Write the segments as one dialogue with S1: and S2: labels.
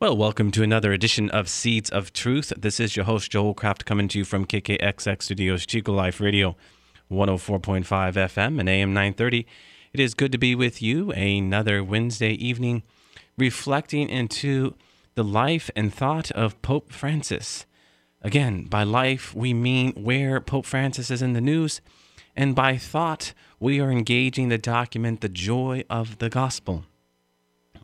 S1: Well, welcome to another edition of Seeds of Truth. This is your host, Joe Hollcraft, coming to you from KKXX Studios, Chico Life Radio, 104.5 FM and AM 930. It is good to be with you another Wednesday evening, reflecting into the life and thought of Pope Francis. Again, by life, we mean where Pope Francis is in the news, and by thought, we are engaging the document The Joy of the Gospel.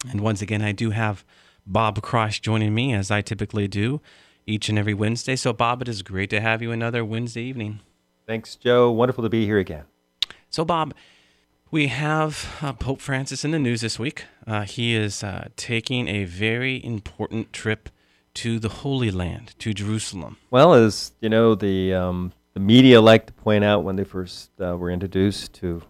S1: And once again, I do have Bob Cross joining me as I typically do each and every Wednesday. So, Bob, it is great to have you another Wednesday evening.
S2: Thanks, Joe. Wonderful to be here again.
S1: So, Bob, we have uh, Pope Francis in the news this week. Uh, he is uh, taking a very important trip to the Holy Land, to Jerusalem.
S2: Well, as you know, the um, the media like to point out when they first uh, were introduced to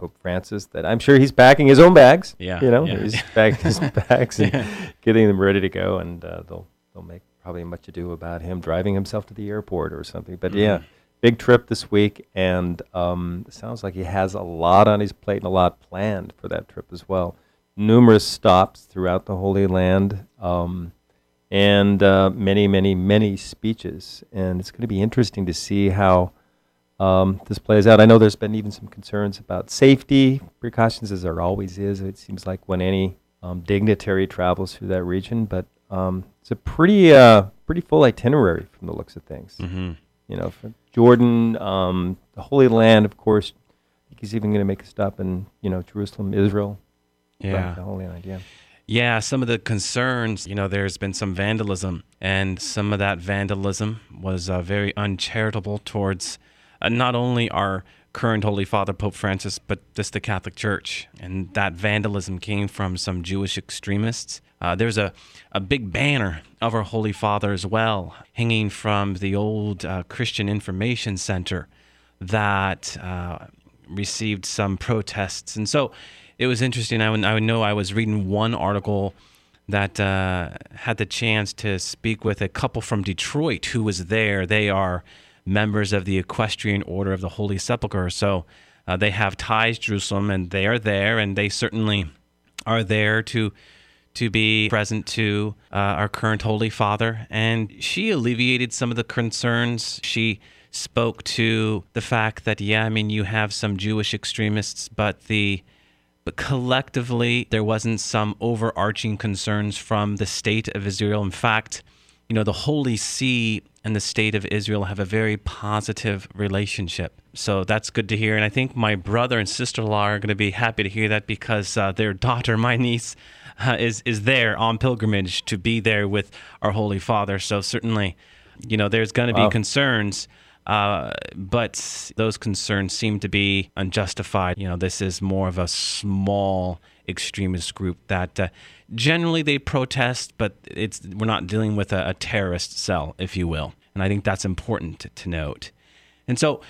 S2: Pope Francis that I'm sure he's packing his own bags.
S1: Yeah,
S2: you know,
S1: yeah.
S2: he's packing his bags and
S1: Yeah.
S2: getting them ready to go, and uh, they'll they'll make probably much ado about him driving himself to the airport or something. But yeah,
S1: Mhm.
S2: big trip this week, and um, sounds like he has a lot on his plate and a lot planned for that trip as well. Numerous stops throughout the Holy Land. Um, and uh, many, many, many speeches. And it's going to be interesting to see how um, this plays out. I know there's been even some concerns about safety precautions, as there always is. It seems like when any um, dignitary travels through that region, but um, it's a pretty, uh, pretty full itinerary from the looks of things.
S1: Mm-hmm.
S2: You know, Jordan, um, the Holy Land, of course. I think he's even going to make a stop in, you know, Jerusalem, Israel.
S1: Yeah.
S2: the Holy Land. Yeah.
S1: Yeah, some of the concerns, you know, there's been some vandalism, and some of that vandalism was uh, very uncharitable towards not only our current Holy Father, Pope Francis, but just the Catholic Church. And that vandalism came from some Jewish extremists. Uh, there's a, a big banner of our Holy Father as well, hanging from the old uh, Christian Information Center that uh, received some protests. And so it was interesting. I would, I would know I was reading one article that uh, had the chance to speak with a couple from Detroit who was there. They are members of the Equestrian Order of the Holy Sepulchre. So uh, they have ties to Jerusalem and they are there, and they certainly are there to to be present to uh, our current Holy Father. And she alleviated some of the concerns. She spoke to the fact that, yeah, I mean, you have some Jewish extremists, but the but collectively there wasn't some overarching concerns from the state of Israel. In fact, you know, the Holy See and the state of Israel have a very positive relationship. So that's good to hear. And I think my brother and sister in law are going to be happy to hear that because uh, their daughter, my niece, uh, is, is there on pilgrimage to be there with our Holy Father. So certainly, you know, there's going to
S2: Wow.
S1: be concerns. Uh, but those concerns seem to be unjustified. You know, this is more of a small extremist group that uh, generally they protest, but it's we're not dealing with a, a terrorist cell, if you will. And I think that's important to, to note. And so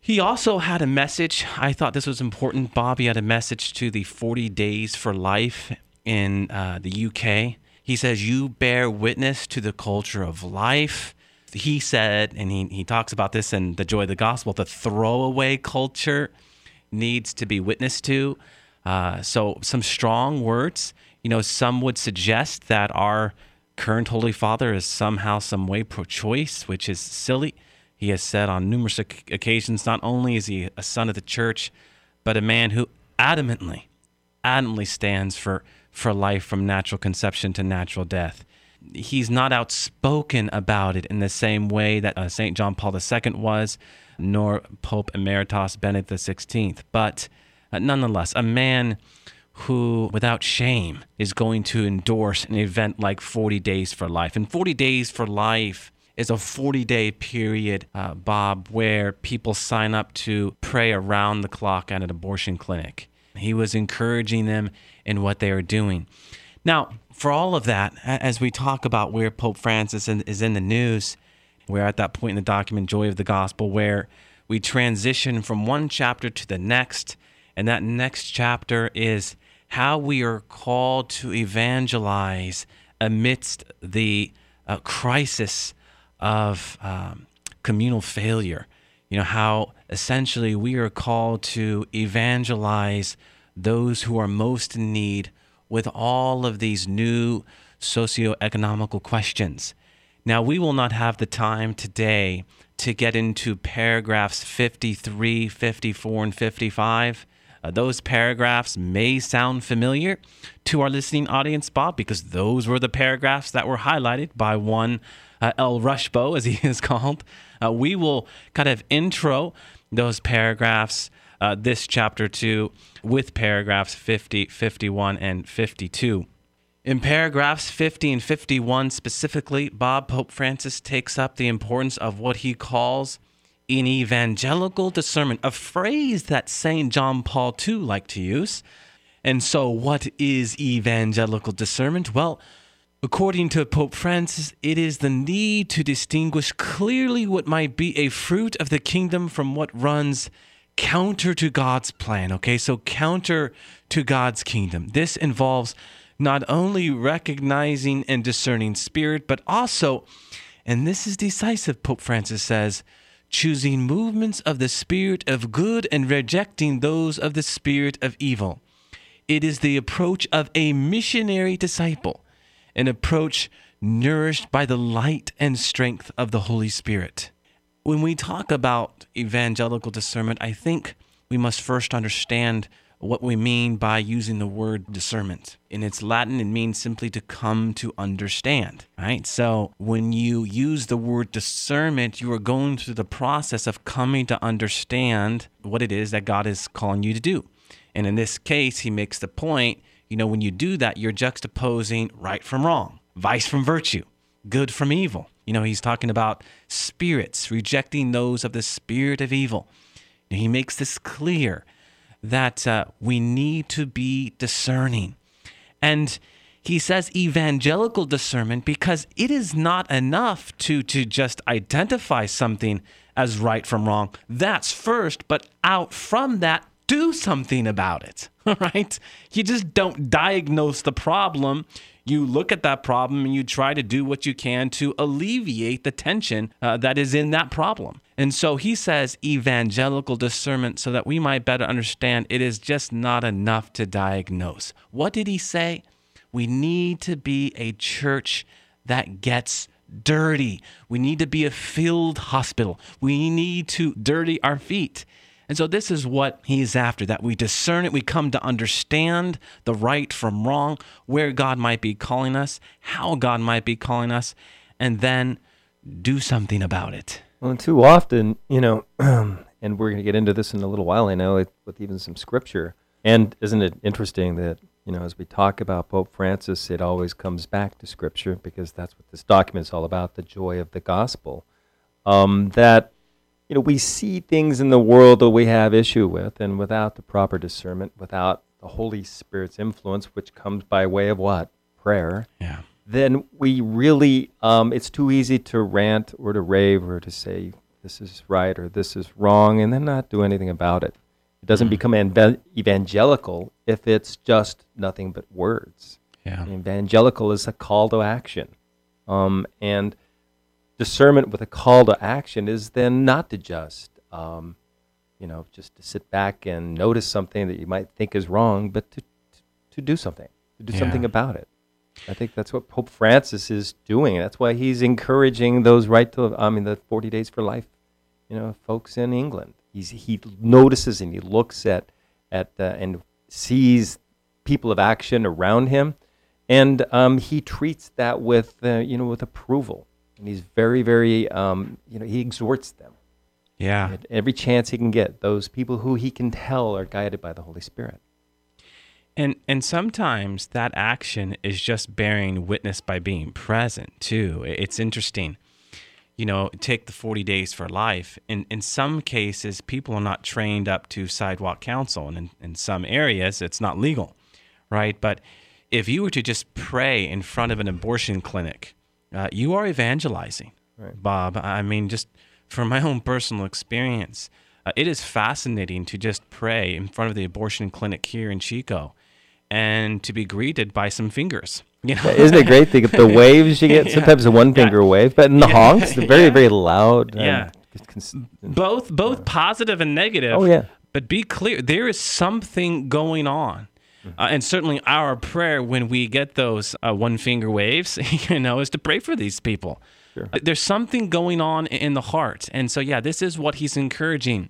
S1: he also had a message. I thought this was important. Bobby had a message to the 40 Days for Life in uh, the UK. He says, You bear witness to the culture of life. He said, and he, he talks about this in The Joy of the Gospel, the throwaway culture needs to be witnessed to. Uh, so, some strong words. You know, some would suggest that our current Holy Father is somehow, some way pro choice, which is silly. He has said on numerous occasions not only is he a son of the church, but a man who adamantly, adamantly stands for, for life from natural conception to natural death. He's not outspoken about it in the same way that uh, St. John Paul II was, nor Pope Emeritus Benedict XVI. But uh, nonetheless, a man who, without shame, is going to endorse an event like 40 Days for Life. And 40 Days for Life is a 40 day period, uh, Bob, where people sign up to pray around the clock at an abortion clinic. He was encouraging them in what they are doing. Now, for all of that, as we talk about where Pope Francis is in the news, We're at that point in the document, Joy of the Gospel, where we transition from one chapter to the next. And that next chapter is how we are called to evangelize amidst the uh, crisis of um, communal failure. You know, how essentially we are called to evangelize those who are most in need with all of these new socio-economical questions. Now, we will not have the time today to get into paragraphs 53, 54, and 55. Uh, those paragraphs may sound familiar to our listening audience, Bob, because those were the paragraphs that were highlighted by one uh, El Rushbo, as he is called. Uh, we will kind of intro those paragraphs, uh, this chapter 2, with paragraphs 50, 51, and 52. In paragraphs 50 and 51 specifically, Bob Pope Francis takes up the importance of what he calls an evangelical discernment, a phrase that St. John Paul II liked to use. And so, what is evangelical discernment? Well, according to Pope Francis, it is the need to distinguish clearly what might be a fruit of the kingdom from what runs counter to God's plan. Okay, so counter to God's kingdom. This involves not only recognizing and discerning spirit, but also, and this is decisive, Pope Francis says, choosing movements of the spirit of good and rejecting those of the spirit of evil. It is the approach of a missionary disciple, an approach nourished by the light and strength of the Holy Spirit. When we talk about evangelical discernment, I think we must first understand what we mean by using the word discernment. In its Latin, it means simply to come to understand, right? So when you use the word discernment, you are going through the process of coming to understand what it is that God is calling you to do. And in this case, he makes the point you know, when you do that, you're juxtaposing right from wrong, vice from virtue, good from evil. You know, he's talking about spirits, rejecting those of the spirit of evil. And he makes this clear that uh, we need to be discerning. And he says evangelical discernment because it is not enough to, to just identify something as right from wrong. That's first, but out from that, do something about it, right? You just don't diagnose the problem. You look at that problem and you try to do what you can to alleviate the tension uh, that is in that problem. And so he says evangelical discernment so that we might better understand it is just not enough to diagnose. What did he say? We need to be a church that gets dirty. We need to be a field hospital. We need to dirty our feet. And so this is what he's after that we discern it, we come to understand the right from wrong, where God might be calling us, how God might be calling us, and then do something about it.
S2: Well, and too often, you know, and we're going to get into this in a little while, I know, with even some scripture. And isn't it interesting that, you know, as we talk about Pope Francis, it always comes back to scripture because that's what this document is all about the joy of the gospel. Um, that, you know, we see things in the world that we have issue with, and without the proper discernment, without the Holy Spirit's influence, which comes by way of what? Prayer.
S1: Yeah
S2: then we really, um, it's too easy to rant or to rave or to say this is right or this is wrong and then not do anything about it. It doesn't mm. become ev- evangelical if it's just nothing but words.
S1: Yeah.
S2: Evangelical is a call to action. Um, and discernment with a call to action is then not to just, um, you know, just to sit back and notice something that you might think is wrong, but to, to, to do something, to do yeah. something about it. I think that's what Pope Francis is doing. That's why he's encouraging those right to, I mean, the 40 days for life, you know, folks in England. He's, he notices and he looks at, at uh, and sees people of action around him, and um, he treats that with, uh, you know, with approval. And he's very, very, um, you know, he exhorts them.
S1: Yeah.
S2: At every chance he can get, those people who he can tell are guided by the Holy Spirit.
S1: And and sometimes that action is just bearing witness by being present too. It's interesting. You know, take the 40 days for life. In in some cases, people are not trained up to sidewalk counsel, and in, in some areas, it's not legal, right? But if you were to just pray in front of an abortion clinic, uh, you are evangelizing,
S2: Right.
S1: Bob. I mean, just from my own personal experience, uh, it is fascinating to just pray in front of the abortion clinic here in Chico and to be greeted by some fingers. You know?
S2: Isn't it great? The, the waves you get,
S1: Yeah.
S2: sometimes a one finger wave, but in the
S1: Yeah.
S2: honks, they're very,
S1: Yeah.
S2: very loud.
S1: Yeah.
S2: cons-
S1: both both positive and negative.
S2: Oh, yeah.
S1: But be clear, there is something going on. Uh, and certainly our prayer when we get those uh, one finger waves, you know, is to pray for these people.
S2: Sure.
S1: Uh, There's something going on in the heart. And so, yeah, this is what he's encouraging.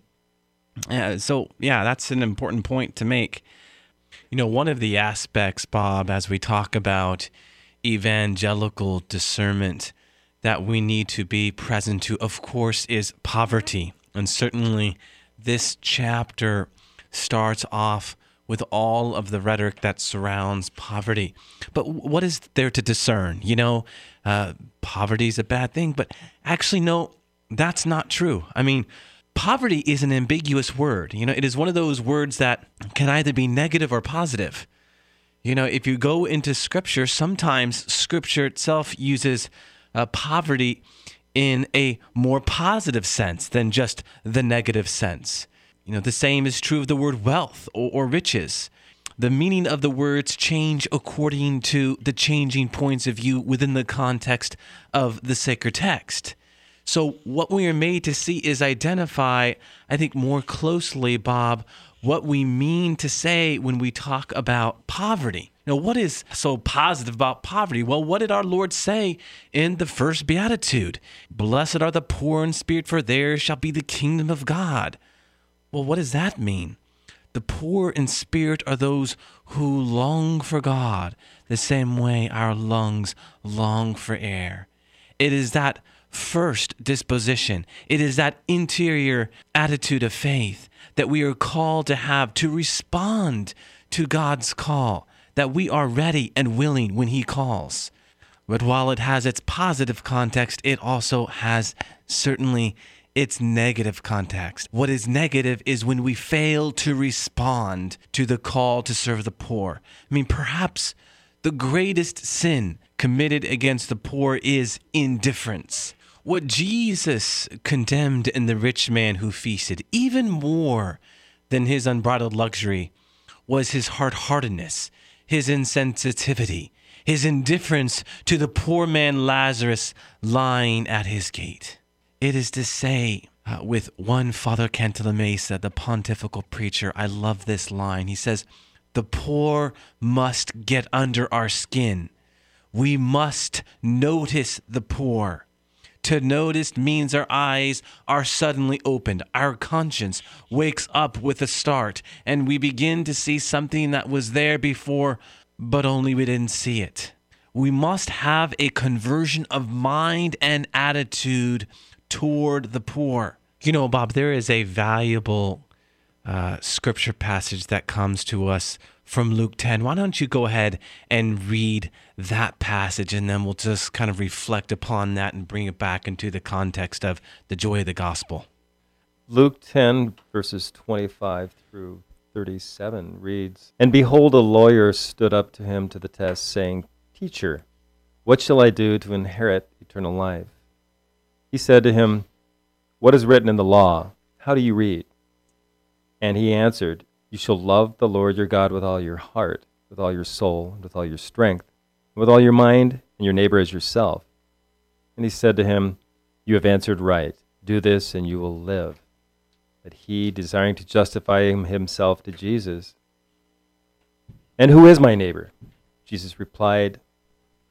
S1: Uh, so, yeah, that's an important point to make. You know, one of the aspects, Bob, as we talk about evangelical discernment that we need to be present to, of course, is poverty. And certainly this chapter starts off with all of the rhetoric that surrounds poverty. But what is there to discern? You know, uh, poverty is a bad thing, but actually, no, that's not true. I mean, poverty is an ambiguous word. You know, it is one of those words that can either be negative or positive. You know, if you go into scripture, sometimes scripture itself uses uh, poverty in a more positive sense than just the negative sense. You know, the same is true of the word wealth or, or riches. The meaning of the words change according to the changing points of view within the context of the sacred text. So, what we are made to see is identify, I think, more closely, Bob, what we mean to say when we talk about poverty. Now, what is so positive about poverty? Well, what did our Lord say in the first beatitude? Blessed are the poor in spirit, for theirs shall be the kingdom of God. Well, what does that mean? The poor in spirit are those who long for God, the same way our lungs long for air. It is that first disposition, it is that interior attitude of faith that we are called to have to respond to God's call, that we are ready and willing when He calls. But while it has its positive context, it also has certainly its negative context. What is negative is when we fail to respond to the call to serve the poor. I mean, perhaps the greatest sin committed against the poor is indifference. What Jesus condemned in the rich man who feasted, even more than his unbridled luxury, was his hard heartedness, his insensitivity, his indifference to the poor man Lazarus lying at his gate. It is to say, uh, with one Father Cantalamessa, the pontifical preacher, I love this line. He says, The poor must get under our skin. We must notice the poor. To notice means our eyes are suddenly opened. Our conscience wakes up with a start, and we begin to see something that was there before, but only we didn't see it. We must have a conversion of mind and attitude toward the poor. You know, Bob, there is a valuable uh, scripture passage that comes to us from Luke 10. Why don't you go ahead and read that passage and then we'll just kind of reflect upon that and bring it back into the context of the joy of the gospel.
S2: Luke 10, verses 25 through 37 reads And behold, a lawyer stood up to him to the test, saying, Teacher, what shall I do to inherit eternal life? He said to him, What is written in the law? How do you read? And he answered, You shall love the Lord your God with all your heart, with all your soul, and with all your strength, and with all your mind, and your neighbor as yourself. And he said to him, You have answered right. Do this, and you will live. But he, desiring to justify himself to Jesus, And who is my neighbor? Jesus replied,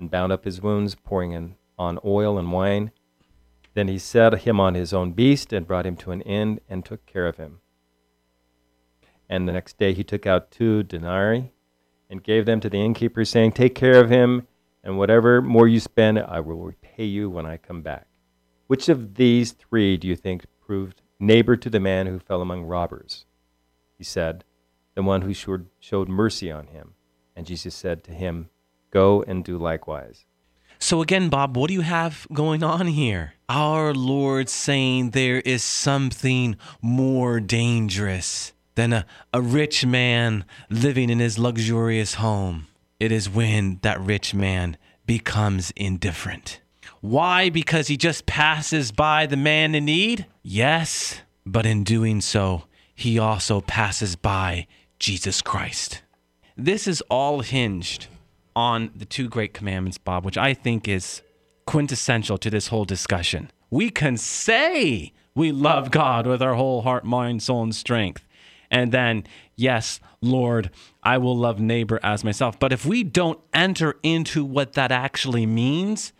S2: and bound up his wounds, pouring in on oil and wine. Then he set him on his own beast and brought him to an inn and took care of him. And the next day he took out two denarii and gave them to the innkeeper, saying, Take care of him, and whatever more you spend, I will repay you when I come back. Which of these three do you think proved neighbor to the man who fell among robbers? He said, The one who showed, showed mercy on him. And Jesus said to him, Go and do likewise.
S1: So, again, Bob, what do you have going on here? Our Lord saying there is something more dangerous than a, a rich man living in his luxurious home. It is when that rich man becomes indifferent. Why? Because he just passes by the man in need? Yes, but in doing so, he also passes by Jesus Christ. This is all hinged on the two great commandments, Bob, which I think is quintessential to this whole discussion. We can say we love God with our whole heart, mind, soul, and strength. And then, yes, Lord, I will love neighbor as myself. But if we don't enter into what that actually means,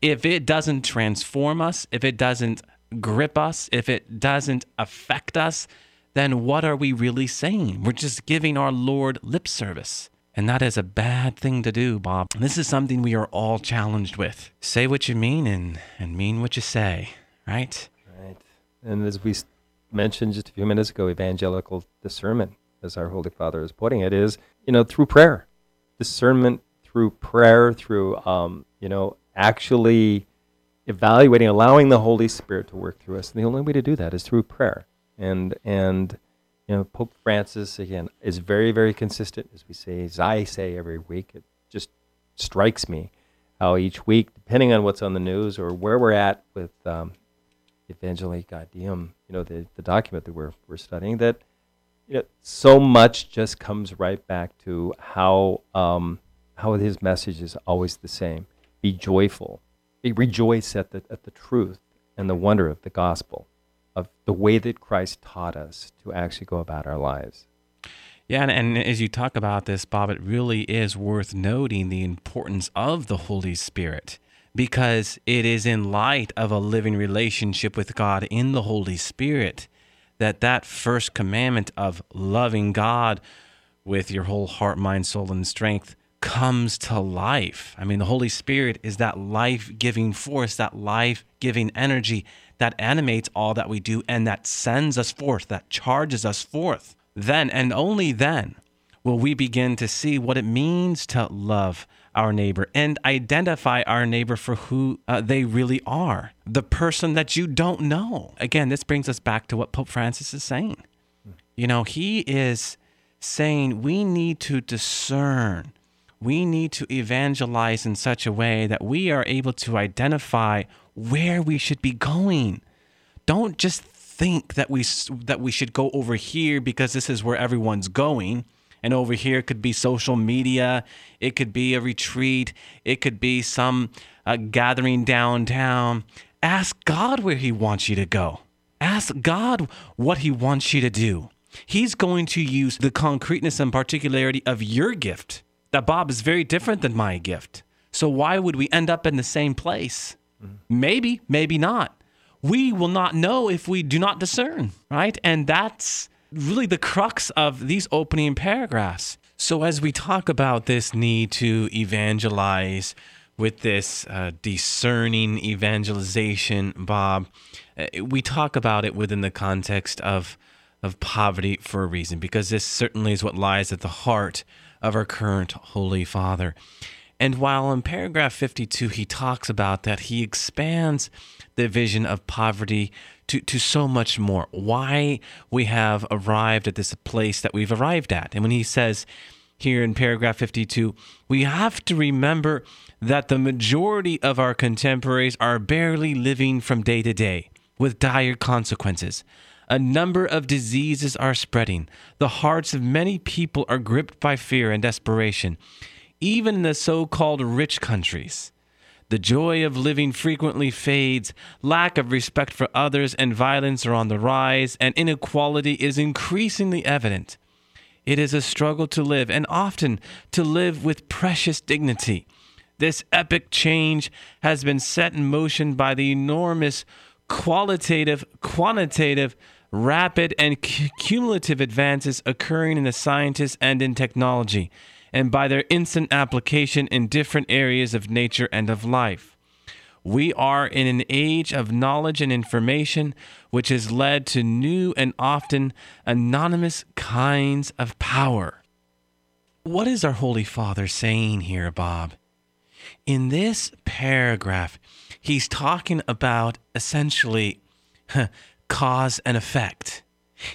S1: if it doesn't transform us, if it doesn't grip us, if it doesn't affect us, then what are we really saying? We're just giving our Lord lip service. And that is a bad thing to do, Bob. This is something we are all challenged with. Say what you mean and, and mean what you say, right?
S2: Right. And as we mentioned just a few minutes ago, evangelical discernment, as our Holy Father is putting it, is, you know, through prayer. Discernment through prayer, through, um, you know, actually evaluating, allowing the Holy Spirit to work through us. And the only way to do that is through prayer. And, and, you know, Pope Francis, again, is very, very consistent, as we say, as I say every week. It just strikes me how each week, depending on what's on the news or where we're at with um, Evangelii Gaudium, you know, the, the document that we're, we're studying, that you know, so much just comes right back to how, um, how his message is always the same. Be joyful. Be rejoice at the, at the truth and the wonder of the gospel of the way that Christ taught us to actually go about our lives.
S1: Yeah, and, and, as you talk about this, Bob, it really is worth noting the importance of the Holy Spirit because it is in light of a living relationship with God in the Holy Spirit that that first commandment of loving God with your whole heart, mind, soul, and strength comes to life. I mean, the Holy Spirit is that life giving force, that life giving energy that animates all that we do and that sends us forth, that charges us forth. Then and only then will we begin to see what it means to love our neighbor and identify our neighbor for who uh, they really are the person that you don't know. Again, this brings us back to what Pope Francis is saying. You know, he is saying we need to discern, we need to evangelize in such a way that we are able to identify where we should be going. Don't just think that we that we should go over here because this is where everyone's going. And over here could be social media it could be a retreat it could be some uh, gathering downtown. Ask god where he wants you to go. Ask god what he wants you to do. He's going to use the concreteness and particularity of your gift. That bob is very different than my gift. So why would we end up in the same place Maybe, maybe not. We will not know if we do not discern, right? And that's really the crux of these opening paragraphs. So, as we talk about this need to evangelize with this uh, discerning evangelization, Bob, uh, we talk about it within the context of, of poverty for a reason, because this certainly is what lies at the heart of our current Holy Father. And while in paragraph 52 he talks about that, he expands the vision of poverty to, to so much more. Why we have arrived at this place that we've arrived at. And when he says here in paragraph 52, we have to remember that the majority of our contemporaries are barely living from day to day with dire consequences. A number of diseases are spreading. The hearts of many people are gripped by fear and desperation even in the so called rich countries. The joy of living frequently fades, lack of respect for others and violence are on the rise, and inequality is increasingly evident. It is a struggle to live, and often to live with precious dignity. This epic change has been set in motion by the enormous qualitative, quantitative, rapid, and cumulative advances occurring in the sciences and in technology and by their instant application in different areas of nature and of life. We are in an age of knowledge and information, which has led to new and often anonymous kinds of power. What is our Holy Father saying here, Bob? In this paragraph, he's talking about essentially cause and effect.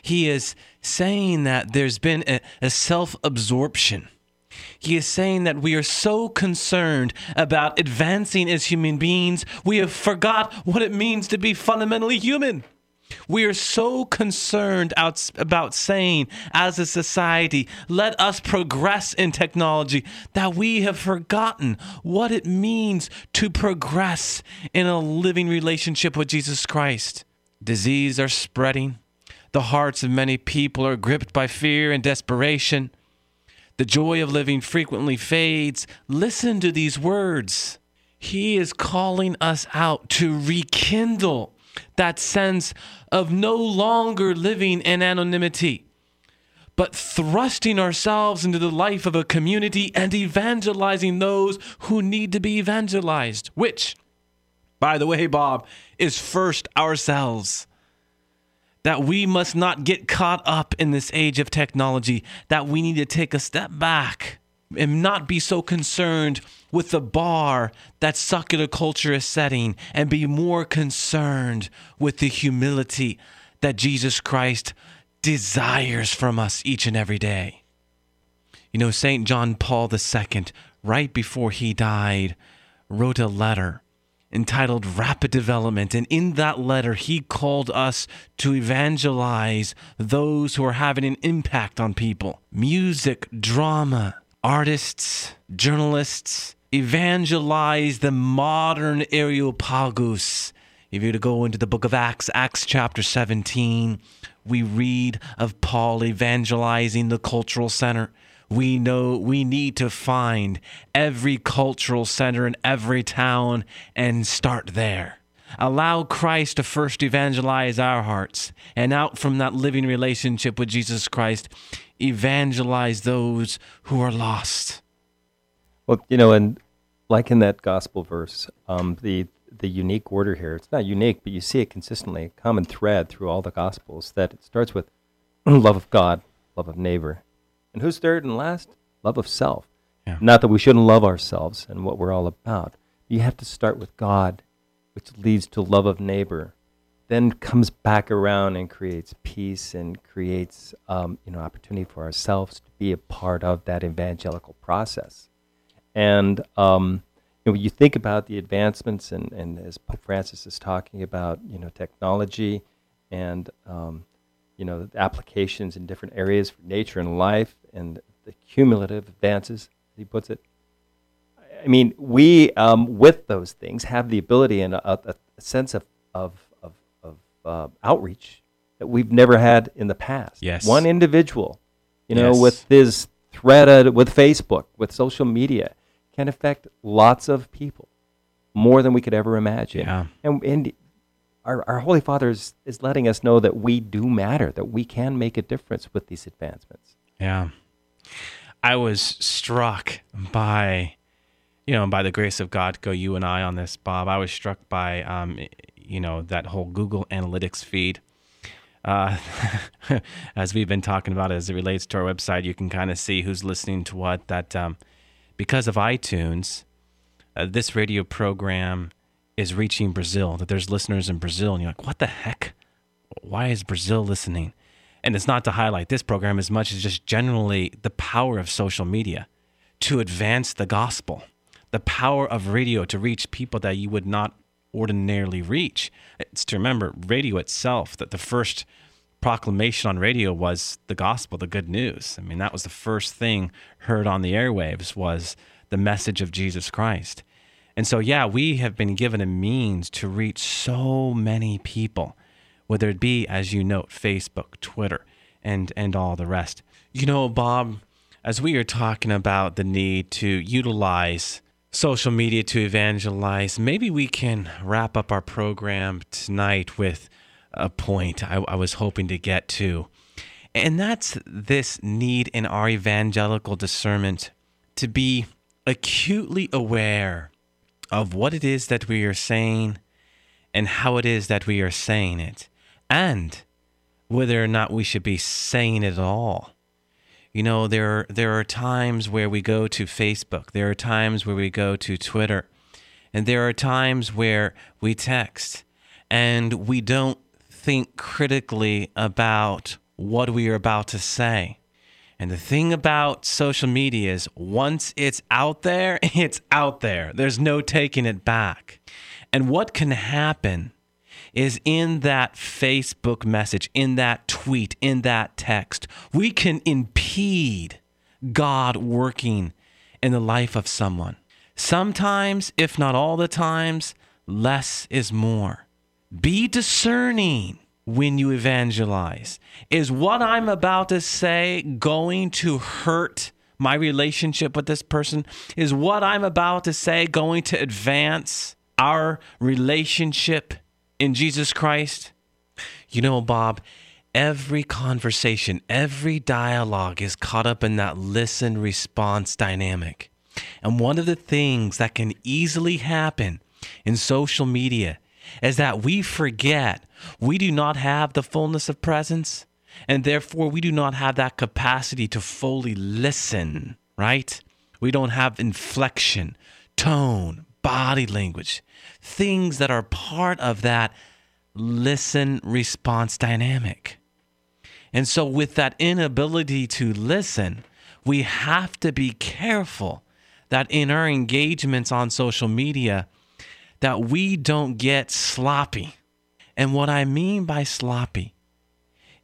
S1: He is saying that there's been a, a self absorption. He is saying that we are so concerned about advancing as human beings, we have forgot what it means to be fundamentally human. We are so concerned out, about saying, as a society, let us progress in technology, that we have forgotten what it means to progress in a living relationship with Jesus Christ. Disease are spreading. The hearts of many people are gripped by fear and desperation. The joy of living frequently fades. Listen to these words. He is calling us out to rekindle that sense of no longer living in anonymity, but thrusting ourselves into the life of a community and evangelizing those who need to be evangelized, which, by the way, Bob, is first ourselves. That we must not get caught up in this age of technology, that we need to take a step back and not be so concerned with the bar that secular culture is setting and be more concerned with the humility that Jesus Christ desires from us each and every day. You know, St. John Paul II, right before he died, wrote a letter entitled Rapid Development. And in that letter, he called us to evangelize those who are having an impact on people music, drama, artists, journalists, evangelize the modern Areopagus. If you were to go into the book of Acts, Acts chapter 17, we read of Paul evangelizing the cultural center. We know we need to find every cultural center in every town and start there. Allow Christ to first evangelize our hearts, and out from that living relationship with Jesus Christ, evangelize those who are lost.
S2: Well, you know, and like in that gospel verse, um, the the unique order here, it's not unique, but you see it consistently, a common thread through all the gospels that it starts with love of God, love of neighbor. And who's third and last? Love of self. Yeah. Not that we shouldn't love ourselves and what we're all about. You have to start with God, which leads to love of neighbor, then comes back around and creates peace and creates um, you know opportunity for ourselves to be a part of that evangelical process. And um, you know, you think about the advancements, and, and as Pope Francis is talking about, you know, technology and um, you know applications in different areas for nature and life, and the cumulative advances, he puts it. I mean, we um, with those things have the ability and a, a, sense of of of, of uh, outreach that we've never had in the past.
S1: Yes,
S2: one individual, you know,
S1: yes.
S2: with his thread, with Facebook, with social media can affect lots of people more than we could ever imagine.
S1: Yeah.
S2: And, and our, our Holy Father is, is letting us know that we do matter, that we can make a difference with these advancements.
S1: Yeah. I was struck by, you know, by the grace of God, go you and I on this, Bob. I was struck by, um, you know, that whole Google Analytics feed. Uh, as we've been talking about as it relates to our website, you can kind of see who's listening to what. That um, because of iTunes, uh, this radio program is reaching Brazil, that there's listeners in Brazil. And you're like, what the heck? Why is Brazil listening? And it's not to highlight this program as much as just generally the power of social media to advance the gospel, the power of radio to reach people that you would not ordinarily reach. It's to remember radio itself, that the first proclamation on radio was the gospel, the good news. I mean, that was the first thing heard on the airwaves was the message of Jesus Christ. And so, yeah, we have been given a means to reach so many people, whether it be, as you note, Facebook, Twitter, and, and all the rest. You know, Bob, as we are talking about the need to utilize social media to evangelize, maybe we can wrap up our program tonight with a point I, I was hoping to get to. And that's this need in our evangelical discernment to be acutely aware of what it is that we are saying and how it is that we are saying it, and whether or not we should be saying it at all. You know, there there are times where we go to Facebook, there are times where we go to Twitter, and there are times where we text and we don't think critically about what we are about to say. And the thing about social media is once it's out there, it's out there. There's no taking it back. And what can happen is in that Facebook message, in that tweet, in that text, we can impede God working in the life of someone. Sometimes, if not all the times, less is more. Be discerning when you evangelize. Is what I'm about to say going to hurt my relationship with this person? Is what I'm about to say going to advance our relationship in Jesus Christ? You know, Bob, every conversation, every dialogue is caught up in that listen response dynamic. And one of the things that can easily happen in social media is that we forget we do not have the fullness of presence, and therefore we do not have that capacity to fully listen, right? We don't have inflection, tone, body language, things that are part of that listen response dynamic. And so, with that inability to listen, we have to be careful that in our engagements on social media, that we don't get sloppy. And what I mean by sloppy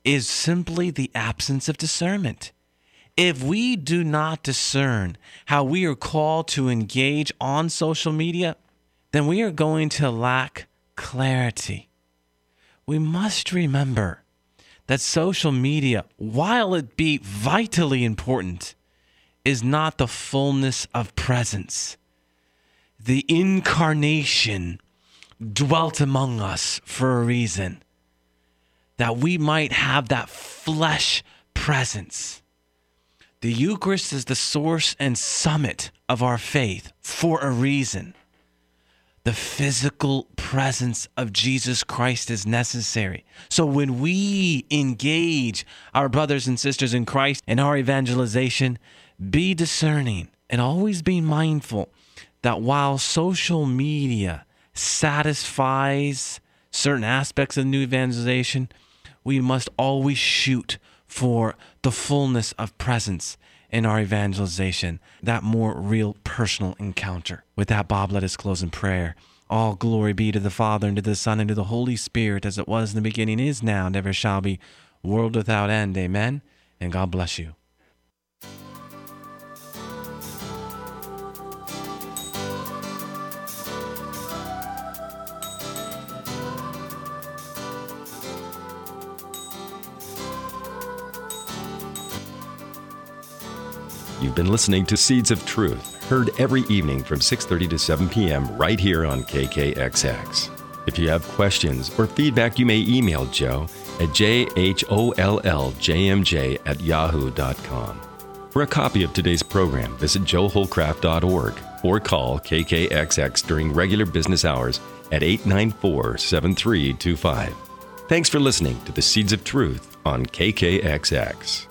S1: is simply the absence of discernment. If we do not discern how we are called to engage on social media, then we are going to lack clarity. We must remember that social media, while it be vitally important, is not the fullness of presence the incarnation dwelt among us for a reason that we might have that flesh presence. The Eucharist is the source and summit of our faith for a reason. The physical presence of Jesus Christ is necessary. So when we engage our brothers and sisters in Christ in our evangelization, be discerning and always be mindful that while social media satisfies certain aspects of new evangelization, we must always shoot for the fullness of presence in our evangelization, that more real personal encounter. With that, Bob, let us close in prayer. All glory be to the Father, and to the Son, and to the Holy Spirit, as it was in the beginning, is now, and ever shall be, world without end. Amen. And God bless you.
S3: You've been listening to Seeds of Truth, heard every evening from 6:30 to 7 p.m. right here on KKXX. If you have questions or feedback, you may email Joe at jholljmj at yahoo.com. For a copy of today's program, visit joehollcraft.org or call KKXX during regular business hours at 894 7325. Thanks for listening to the Seeds of Truth on KKXX.